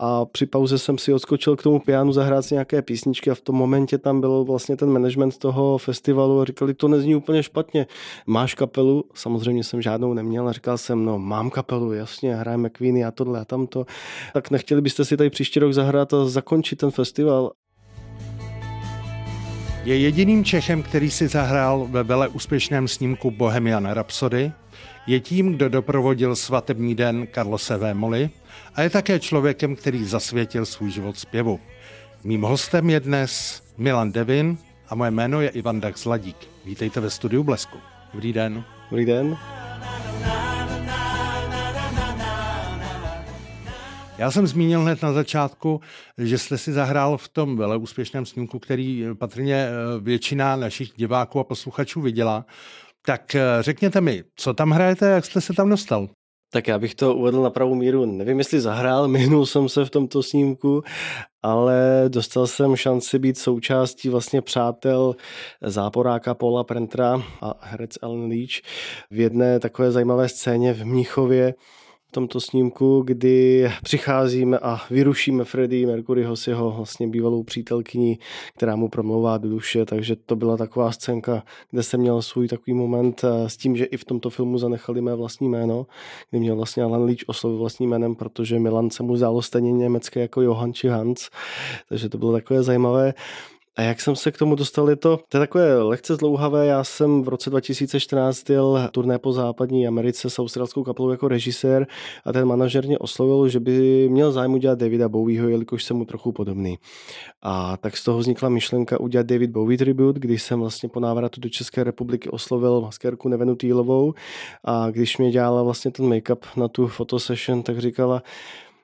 a při pauze jsem si odskočil k tomu pianu zahrát si nějaké písničky a v tom momentě tam byl vlastně ten management toho festivalu a říkali, to nezní úplně špatně. Máš kapelu? Samozřejmě jsem žádnou neměl a říkal jsem, no mám kapelu, jasně, hrajeme Queeny a tohle a tamto. Tak nechtěli byste si tady příští rok zahrát a zakončit ten festival? Je jediným Čechem, který si zahrál ve vele úspěšném snímku Bohemian Rhapsody, je tím, kdo doprovodil svatební den Karlose Vémoli a je také člověkem, který zasvětil svůj život zpěvu. Mým hostem je dnes Milan Devin a moje jméno je Ivan Dax Zladík. Vítejte ve studiu Blesku. Dobrý den. Dobrý den. Já jsem zmínil hned na začátku, že jste si zahrál v tom vele úspěšném snímku, který patrně eh, většina našich diváků a posluchačů viděla. Tak eh, řekněte mi, co tam hrajete, jak jste se tam dostal? Tak já bych to uvedl na pravou míru. Nevím, jestli zahrál, minul jsem se v tomto snímku, ale dostal jsem šanci být součástí vlastně přátel záporáka Paula Prentra a herec Ellen Leach v jedné takové zajímavé scéně v Mnichově, tomto snímku, kdy přicházíme a vyrušíme Freddie Mercuryho s jeho vlastně bývalou přítelkyní, která mu promlouvá do duše, takže to byla taková scénka, kde jsem měl svůj takový moment eh, s tím, že i v tomto filmu zanechali mé vlastní jméno, kdy měl vlastně Alan Leach oslovit vlastním jménem, protože Milan se mu zdálo stejně německé jako Johann či Hans, takže to bylo takové zajímavé. A jak jsem se k tomu dostal, je to, to je takové lehce zlouhavé. Já jsem v roce 2014 jel turné po západní Americe s australskou kapelou jako režisér a ten manažer mě oslovil, že by měl zájem udělat Davida Bowieho, jelikož jsem mu trochu podobný. A tak z toho vznikla myšlenka udělat David Bowie tribute, když jsem vlastně po návratu do České republiky oslovil maskérku Nevenu Týlovou a když mě dělala vlastně ten make-up na tu fotosession, tak říkala,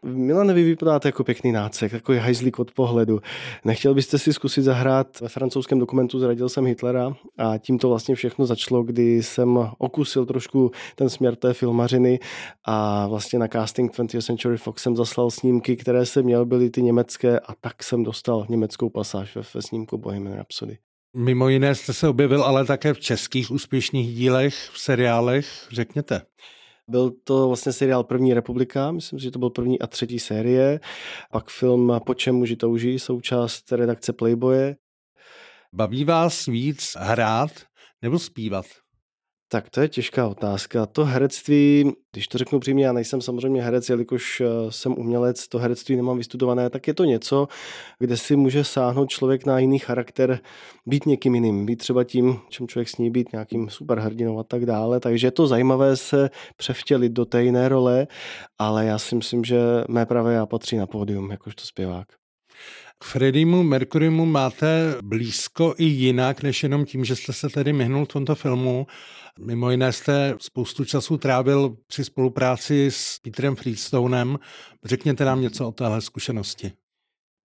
Milan, vy vypadáte jako pěkný nácek, takový hajzlík od pohledu. Nechtěl byste si zkusit zahrát ve francouzském dokumentu Zradil jsem Hitlera a tím to vlastně všechno začalo, kdy jsem okusil trošku ten směr té filmařiny a vlastně na casting 20th Century Fox jsem zaslal snímky, které jsem měl, byly ty německé a tak jsem dostal německou pasáž ve, ve snímku Bohemian Rhapsody. Mimo jiné jste se objevil ale také v českých úspěšných dílech, v seriálech, řekněte. Byl to vlastně seriál První republika, myslím si, že to byl první a třetí série. Pak film Po čem muži touží, součást redakce Playboye. Baví vás víc hrát nebo zpívat? Tak to je těžká otázka. To herectví, když to řeknu přímě, já nejsem samozřejmě herec, jelikož eh, jsem umělec, to herectví nemám vystudované, tak je to něco, kde si může sáhnout člověk na jiný charakter, být někým jiným, být třeba tím, čem člověk sní být, nějakým superhrdinou a tak dále. Takže je to zajímavé se převtělit do té jiné role, ale já si myslím, že mé pravé já patří na pódium, jakožto zpěvák. K Freddymu Mercurymu máte blízko i jinak, než jenom tím, že jste se tedy myhnul v tomto filmu. Mimo jiné jste spoustu času trávil při spolupráci s Petrem Freestonem. Řekněte nám něco o téhle zkušenosti.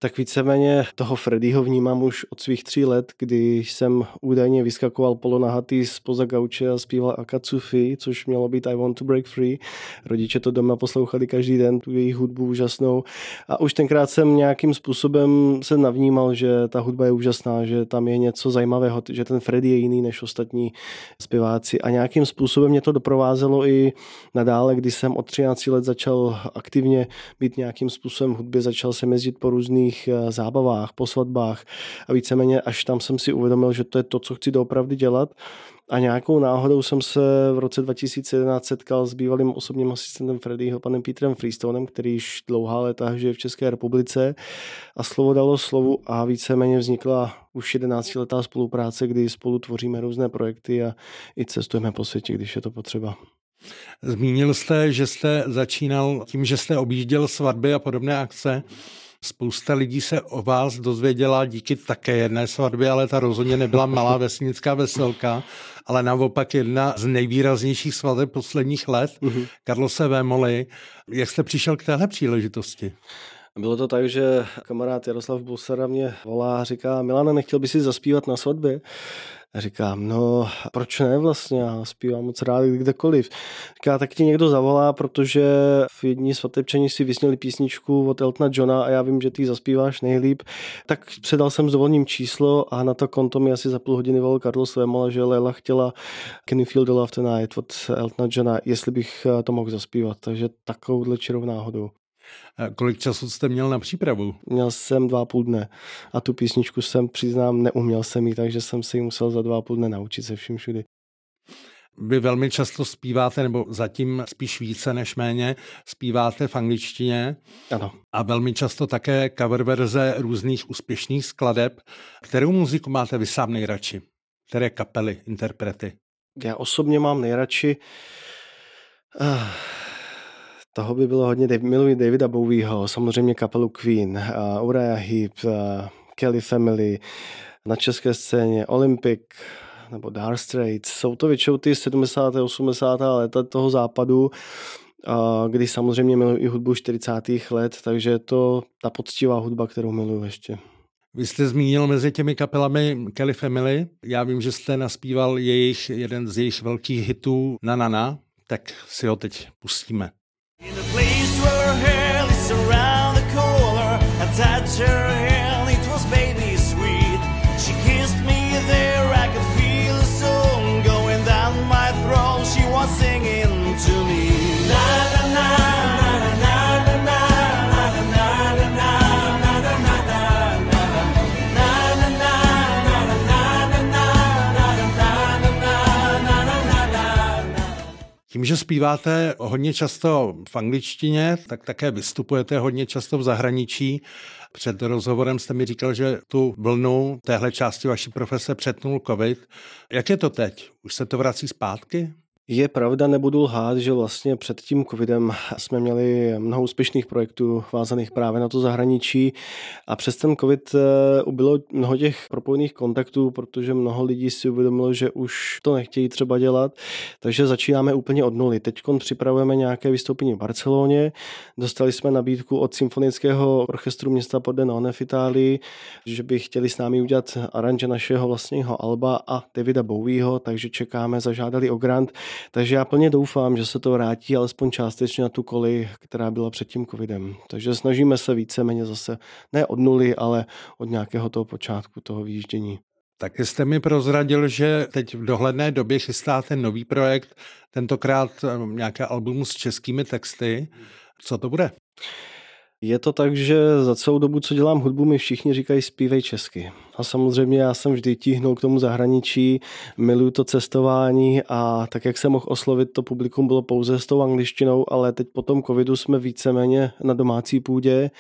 Tak víceméně toho Freddyho vnímám už od svých tří let, kdy jsem údajně vyskakoval polonahatý spoza gauče a zpíval Akatsufi, což mělo být I Want to Break Free. Rodiče to doma poslouchali každý den, tu jejich hudbu úžasnou. A už tenkrát jsem nějakým způsobem se navnímal, že ta hudba je úžasná, že tam je něco zajímavého, že ten Freddy je jiný než ostatní zpěváci. A nějakým způsobem mě to doprovázelo i nadále, kdy jsem od 13 let začal aktivně být nějakým způsobem hudbě, začal jsem jezdit po různých různých eh, zábavách, po svatbách a víceméně až tam jsem si uvědomil, že to je to, co chci doopravdy dělat. A nějakou náhodou jsem se v roce 2011 setkal s bývalým osobním asistentem Freddyho, panem Petrem Freestonem, který již dlouhá léta žije v České republice a slovo dalo slovu a víceméně vznikla už 11 letá spolupráce, kdy spolu tvoříme různé projekty a i cestujeme po světě, když je to potřeba. Zmínil jste, že jste začínal tím, že jste objížděl svatby a podobné akce. Spousta lidí se o vás dozvěděla díky také jedné svatbě, ale ta rozhodně nebyla malá vesnická veselka, ale naopak jedna z nejvýraznějších svateb posledních let, mm-hmm. Karlose Vémoli. Jak jste přišel k téhle příležitosti? Bylo to tak, že kamarád Jaroslav Busara mě volá a říká, Milane, nechtěl by si zaspívat na svatbě? A říkám, no proč ne vlastně, já zpívám moc rád kdekoliv. Říká, tak ti někdo zavolá, protože v jední svatebčení si vysněli písničku od Eltona Johna a já vím, že ty zaspíváš nejlíp. Tak předal jsem s číslo a na to konto mi asi za půl hodiny volal Carlos Vémola, že Lela chtěla Can you feel the love tonight od Eltona Johna, jestli bych to mohl zaspívat. Takže takovouhle čirou náhodou. Kolik času jste měl na přípravu? Měl jsem dva půl dne a tu písničku jsem, přiznám, neuměl jsem ji, takže jsem si ji musel za dva půl dne naučit se vším všudy. Vy velmi často zpíváte, nebo zatím spíš více než méně, zpíváte v angličtině. Ano. A velmi často také cover verze různých úspěšných skladeb. Kterou muziku máte vy sám nejradši? Které kapely, interprety? Já osobně mám nejradši uh, toho by bylo hodně, miluji Davida Bowieho, samozřejmě kapelu Queen, uh, Uriah Heep, uh, Kelly Family, na české scéně Olympic, nebo Dark Straits. Jsou to většinou ty 70. 80. léta toho západu, kdy samozřejmě miluji i hudbu 40. let, takže je to ta poctivá hudba, kterou miluji ještě. Vy jste zmínil mezi těmi kapelami Kelly Family. Já vím, že jste naspíval jejich, jeden z jejich velkých hitů Na Na Na, tak si ho teď pustíme. place where hell is around the corner and touch your hair. Tím, že zpíváte hodně často v angličtině, tak také vystupujete hodně často v zahraničí. Před rozhovorem jste mi říkal, že tu vlnu téhle části vaší profese přetnul covid. Jak je to teď? Už se to vrací zpátky? Je pravda, nebudu lhát, že vlastně před tím covidem jsme měli mnoho úspěšných projektů vázaných právě na to zahraničí a přes ten covid eh, ubylo mnoho těch propojených kontaktů, protože mnoho lidí si uvědomilo, že už to nechtějí třeba dělat, takže začínáme úplně od nuly. Teď připravujeme nějaké vystoupení v Barceloně, dostali jsme nabídku od Symfonického orchestru města Pordenone v Itálii, že by chtěli s námi udělat aranže našeho vlastního Alba a Davida Bowieho, takže čekáme, zažádali o grant. Takže já plně doufám, že se to vrátí alespoň částečně na tu koli, která byla před tím covidem. Takže snažíme se víceméně zase ne od nuly, ale od nějakého toho počátku toho výjíždění. Tak jste mi prozradil, že teď v dohledné době chystáte nový projekt, tentokrát eh, nějaké album s českými texty. Co to bude? Je to tak, že za celou dobu, co dělám hudbu, mi všichni říkají zpívej česky. A samozřejmě já jsem vždy tíhnul k tomu zahraničí, miluju to cestování a tak, jak jsem mohl oslovit to publikum, bylo pouze s tou angličtinou, ale teď po tom covidu jsme víceméně na domácí půdě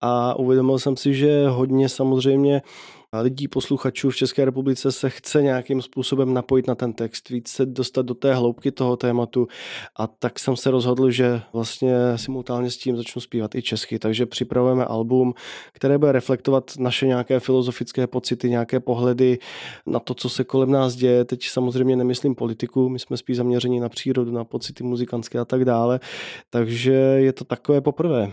a uvědomil jsem si, že hodně samozřejmě lidí, posluchačů v České republice se chce nějakým způsobem napojit na ten text, víc se dostat do té hloubky toho tématu a tak jsem se rozhodl, že vlastně simultánně s tím začnu zpívat i česky, takže připravujeme album, které bude reflektovat naše nějaké filozofické pocity, nějaké pohledy na to, co se kolem nás děje. Teď samozřejmě nemyslím politiku, my jsme spíš zaměření na přírodu, na pocity muzikantské a tak dále, takže je to takové poprvé.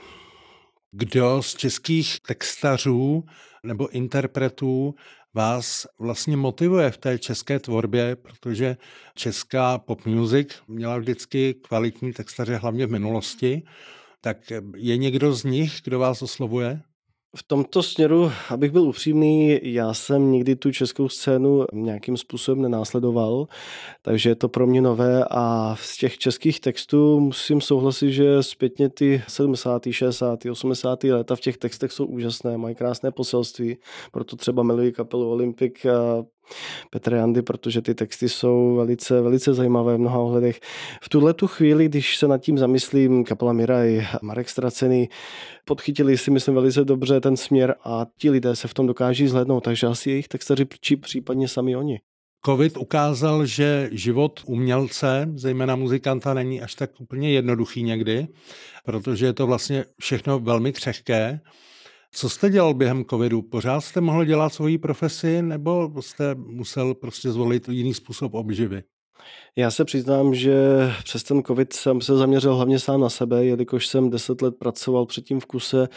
Kdo z českých textařů nebo interpretů vás vlastně motivuje v té české tvorbě, protože česká pop music měla vždycky kvalitní textaře, hlavně v minulosti. Tak je někdo z nich, kdo vás oslovuje? V tomto směru, abych byl upřímný, já jsem nikdy tu českou scénu nějakým způsobem nenásledoval, takže je to pro mě nové a z těch českých textů musím souhlasit, že zpětně ty 70., 60., 80. léta v těch textech jsou úžasné, mají krásné poselství, proto třeba miluji kapelu Olympic Petr Jandy, protože ty texty jsou velice, velice zajímavé v mnoha ohledech. V tuhle tu chvíli, když se nad tím zamyslím, kapela Miraj, Marek Stracený, podchytili si myslím velice dobře ten směr a ti lidé se v tom dokáží zhlednout, takže asi jejich textaři či případně sami oni. Covid ukázal, že život umělce, zejména muzikanta, není až tak úplně jednoduchý někdy, protože je to vlastně všechno velmi křehké. Co jste dělal během covidu? Pořád jste mohl dělat svoji profesi nebo jste musel prostě zvolit jiný způsob obživy? Já se přiznám, že přes ten covid jsem se zaměřil hlavně sám na sebe, jelikož jsem deset let pracoval předtím v kuse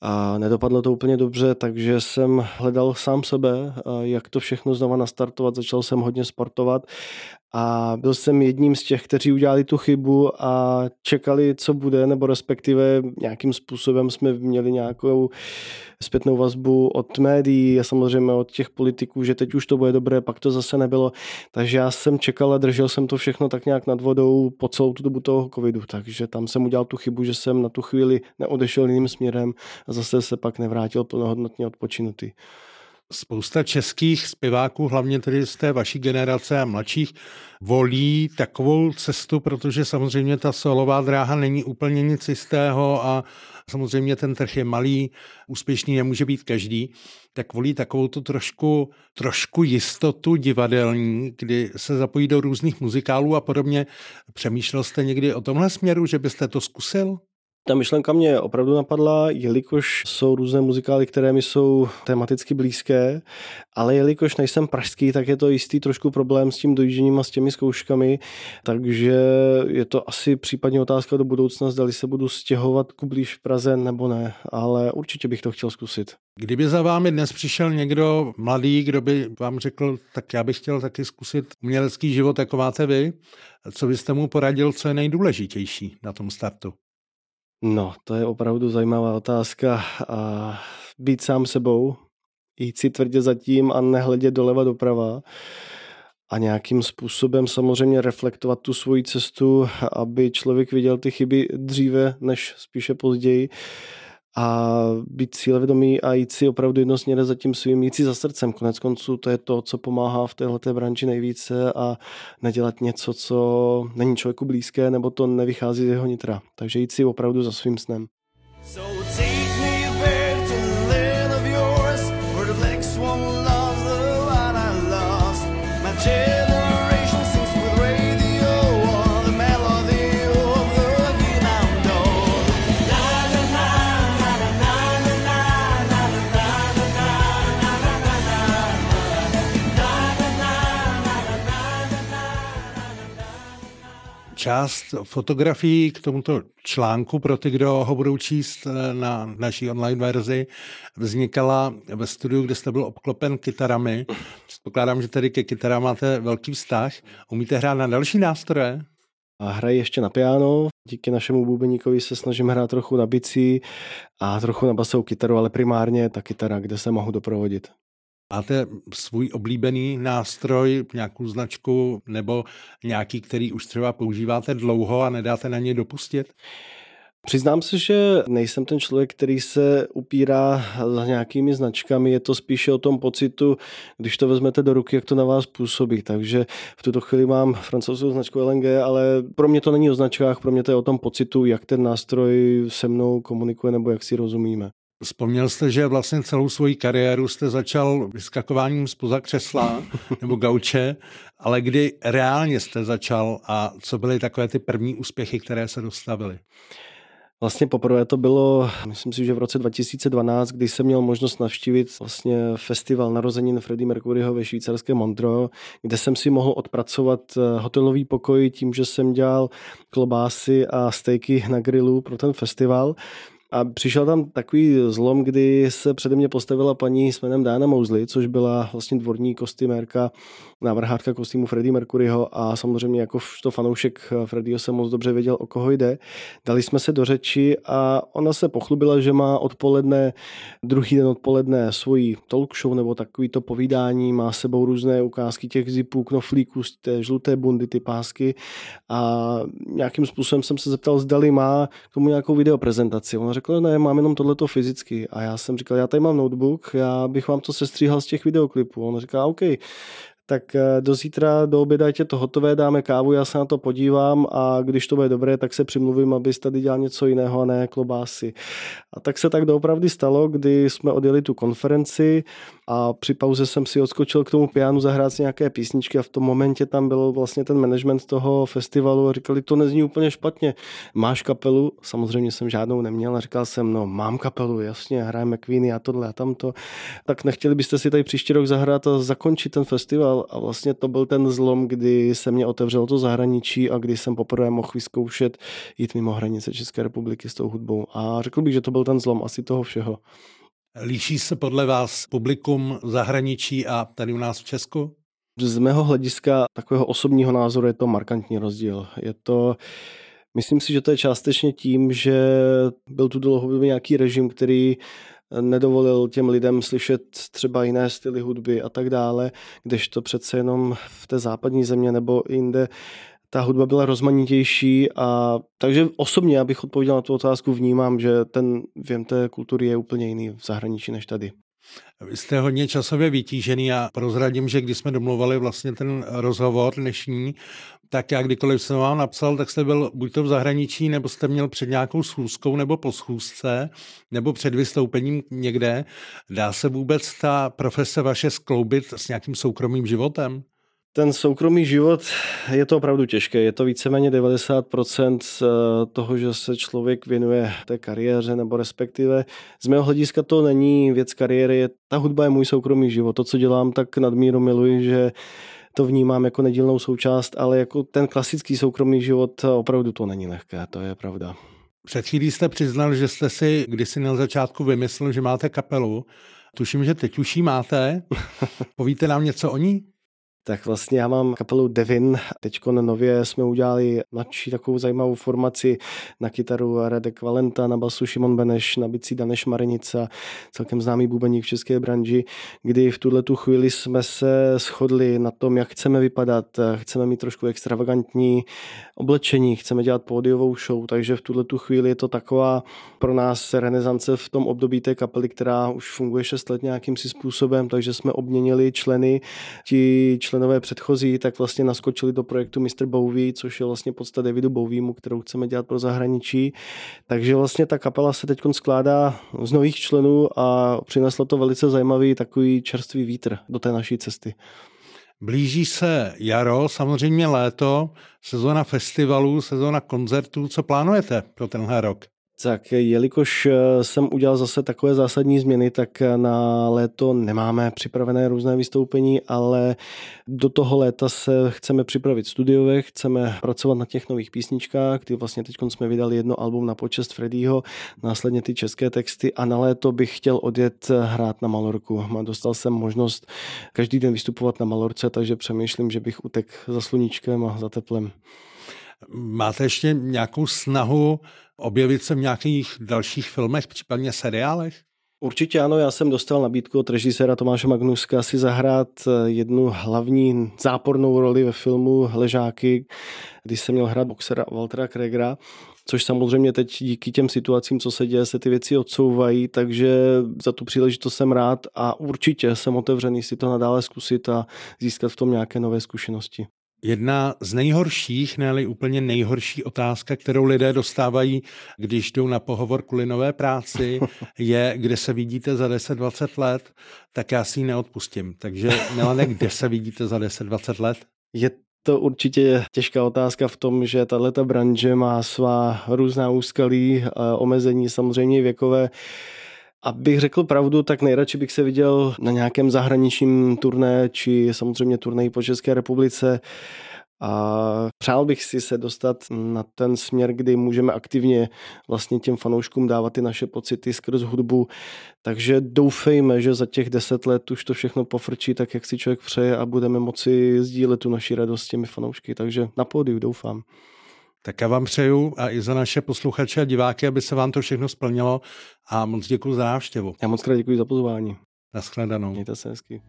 a nedopadlo to úplně dobře, takže jsem hledal sám sebe, jak to všechno znova nastartovat, začal jsem hodně sportovat a byl jsem jedním z těch, kteří udělali tu chybu a čekali, co bude, nebo respektive nějakým způsobem jsme měli nějakou zpětnou vazbu od médií a samozřejmě od těch politiků, že teď už to bude dobré, pak to zase nebylo. Takže já jsem čekal a držel jsem to všechno tak nějak nad vodou po celou tu dobu toho covidu. Takže tam jsem udělal tu chybu, že jsem na tu chvíli neodešel jiným směrem a zase se pak nevrátil plnohodnotně odpočinutý spousta českých zpěváků, hlavně tedy z té vaší generace a mladších, volí takovou cestu, protože samozřejmě ta solová dráha není úplně nic jistého a samozřejmě ten trh je malý, úspěšný nemůže být každý, tak volí takovou tu trošku, trošku jistotu divadelní, kdy se zapojí do různých muzikálů a podobně. Přemýšlel jste někdy o tomhle směru, že byste to zkusil? Ta myšlenka mě opravdu napadla, jelikož jsou různé muzikály, které mi jsou tematicky blízké, ale jelikož nejsem pražský, tak je to jistý trošku problém s tím dojížením a s těmi zkouškami, takže je to asi případně otázka do budoucna, zda se budu stěhovat ku blíž v Praze nebo ne, ale určitě bych to chtěl zkusit. Kdyby za vámi dnes přišel někdo mladý, kdo by vám řekl, tak já bych chtěl taky zkusit umělecký život, jako máte vy, co byste mu poradil, co je nejdůležitější na tom startu? No, to je opravdu zajímavá otázka. A být sám sebou, jít si tvrdě zatím a nehledět doleva doprava a nějakým způsobem samozřejmě reflektovat tu svoji cestu, aby člověk viděl ty chyby dříve než spíše později a být cílevědomý a jít si opravdu jednosměrně za tím svým, jít si za srdcem. Konec konců to je to, co pomáhá v této branži nejvíce a nedělat něco, co není člověku blízké nebo to nevychází z jeho nitra. Takže jít si opravdu za svým snem. So část fotografií k tomuto článku pro ty, kdo ho budou číst eh, na naší online verzi, vznikala ve studiu, kde jste byl obklopen kytarami. Předpokládám, že tedy ke kytarám máte velký vztah. Umíte hrát na další nástroje? A hraji ještě na piano, díky našemu bubeníkovi se snažím hrát trochu na bicí a trochu na basovou kytaru, ale primárně ta kytara, kde se mohu doprovodit. Máte svůj oblíbený nástroj, nějakou značku nebo nějaký, který už třeba používáte dlouho a nedáte na něj dopustit? Přiznám se, že nejsem ten člověk, který se upírá za nějakými značkami, je to spíše o tom pocitu, když to vezmete do ruky, jak to na vás působí. Takže v tuto chvíli mám francouzskou značku LNG, ale pro mě to není o značkách, pro mě to je o tom pocitu, jak ten nástroj se mnou komunikuje nebo jak si rozumíme. Vzpomněl jste, že vlastně celou svoji kariéru jste začal vyskakováním spoza křesla nebo gauče, ale kdy reálně jste začal a co byly takové ty první úspěchy, které se dostavily? Vlastně poprvé to bylo, myslím si, že v roce 2012, kdy jsem měl možnost navštívit vlastně festival narozenin Freddie Mercuryho ve švýcarském Montreux, kde jsem si mohl odpracovat eh, hotelový pokoj tím, že jsem dělal klobásy a stejky na grilu pro ten festival. A přišel tam takový zlom, kdy se přede mě postavila paní s jménem Diana Mosley, což byla vlastně dvorní kostymérka, návrhátka kostýmu Freddie Mercuryho a samozřejmě jako to fanoušek Freddieho jsem moc dobře věděl, o koho jde. Dali jsme se do řeči a ona se pochlubila, že má odpoledne, druhý den odpoledne svoji talk show nebo takový to povídání, má sebou různé ukázky těch zipů, knoflíků, té žluté bundy, ty pásky a nějakým způsobem jsem se zeptal, zdali má k tomu nějakou videoprezentaci. Ona řekla, ne, mám jenom tohleto fyzicky. A já jsem říkal, já tady mám notebook, já bych vám to sestříhal z těch videoklipů. On říká, OK, tak eh, do zítra, do oběda je to hotové, dáme kávu, já se na to podívám a když to bude dobré, tak se přimluvím, abys tady dělal něco jiného a ne klobásy. A tak se tak doopravdy stalo, kdy jsme odjeli tu konferenci a při pauze jsem si odskočil k tomu pianu zahrát si nějaké písničky a v tom momentě tam byl vlastně ten management toho festivalu a říkali, to nezní úplně špatně. Máš kapelu? Samozřejmě jsem žádnou neměl a říkal jsem, no mám kapelu, jasně, hrajeme Queeny a tohle a tamto. Tak nechtěli byste si tady příští rok zahrát a zakončit ten festival a vlastně to byl ten zlom, kdy se mě otevřelo to zahraničí a kdy jsem poprvé mohl vyzkoušet jít mimo hranice České republiky s tou hudbou. A řekl bych, že to byl ten zlom asi toho všeho. Líší se podle vás publikum zahraničí a tady u nás v Česku? Z mého hlediska takového osobního názoru je to markantní rozdíl. Je to, myslím si, že to je částečně tím, že byl tu dlouhodobě nějaký režim, který nedovolil těm lidem slyšet třeba jiné styly hudby a tak dále, kdežto přece jenom v té západní země nebo jinde ta hudba byla rozmanitější a takže osobně, abych odpověděl na tu otázku, vnímám, že ten věm té kultury je úplně jiný v zahraničí než tady. Vy jste hodně časově vytížený a prozradím, že když jsme domluvali vlastně ten rozhovor dnešní, tak já kdykoliv jsem vám napsal, tak jste byl buď to v zahraničí, nebo jste měl před nějakou schůzkou nebo po schůzce, nebo před vystoupením někde. Dá se vůbec ta profese vaše skloubit s nějakým soukromým životem? Ten soukromý život je to opravdu těžké. Je to víceméně 90% eh, toho, že se člověk věnuje té kariéře, nebo respektive z mého hlediska to není věc kariéry. Ta hudba je můj soukromý život. To, co dělám, tak nadmíru miluji, že to vnímám jako nedílnou součást, ale jako ten klasický soukromý život opravdu to není lehké, to je pravda. Před chvílí jste přiznal, že jste si kdysi na začátku vymyslel, že máte kapelu. Tuším, že teď už ji máte. Povíte nám něco o ní? Tak vlastně já mám kapelu Devin. Teď nově jsme udělali mladší takovou zajímavou formaci na kytaru Radek Valenta, na basu Šimon Beneš, na bicí Daneš Marenica, celkem známý bubeník v české branži, kdy v tuhle tu chvíli jsme se shodli na tom, jak chceme vypadat. Chceme mít trošku extravagantní oblečení, chceme dělat pódiovou show, takže v tuhle tu chvíli je to taková pro nás renesance v tom období té kapely, která už funguje 6 let nějakým si způsobem, takže jsme obměnili členy. Ti členové předchozí, tak vlastně naskočili do projektu Mr. Bowie, což je vlastně podsta Davidu Bowiemu, kterou chceme dělat pro zahraničí. Takže vlastně ta kapela se teď skládá z nových členů a přineslo to velice zajímavý takový čerstvý vítr do té naší cesty. Blíží se jaro, samozřejmě léto, sezóna festivalů, sezóna koncertů. Co plánujete pro tenhle rok? Tak jelikož eh, jsem udělal zase takové zásadní změny, tak eh, na léto nemáme připravené různé vystoupení, ale do toho léta se chceme připravit studiové, chceme pracovat na těch nových písničkách, kdy vlastně teď jsme vydali jedno album na počest Freddyho, následně ty české texty a na léto bych chtěl odjet eh, hrát na Malorku. Dostal jsem možnost každý den vystupovat na Malorce, takže přemýšlím, že bych utek za sluníčkem a za teplem. Máte ještě nějakou snahu objevit se v nějakých dalších filmech, případně seriálech? Určitě ano, já jsem dostal nabídku od režiséra Tomáše Magnuska si zahrát eh, jednu hlavní zápornou roli ve filmu Ležáky, když jsem měl hrát boxera Waltera Kregera, což samozřejmě teď díky těm situacím, co se děje, se ty věci odsouvají, takže za tu příležitost jsem rád a určitě jsem otevřený si to nadále zkusit a získat v tom nějaké nové zkušenosti. Jedna z nejhorších, ne úplně nejhorší otázka, kterou lidé dostávají, když jdou na pohovor kvůli nové práci, je, kde se vidíte za 10-20 let, tak já si ji neodpustím. Takže Milane, kde se vidíte za 10-20 let? Je to určitě těžká otázka v tom, že tato branže má svá různá úskalí, omezení samozřejmě věkové. Abych řekl pravdu, tak nejradši bych se viděl na nějakém zahraničním turné, či samozřejmě turné po České republice. A přál bych si se dostat na ten směr, kdy můžeme aktivně vlastně těm fanouškům dávat ty naše pocity skrz hudbu. Takže doufejme, že za těch deset let už to všechno pofrčí tak, jak si člověk přeje a budeme moci sdílet tu naši radost s těmi fanoušky. Takže na pódiu doufám. Tak já vám přeju a i za naše posluchače a diváky, aby se vám to všechno splnilo a moc děkuji za návštěvu. Já moc krát děkuji za pozvání. Naschledanou. Mějte se hezky.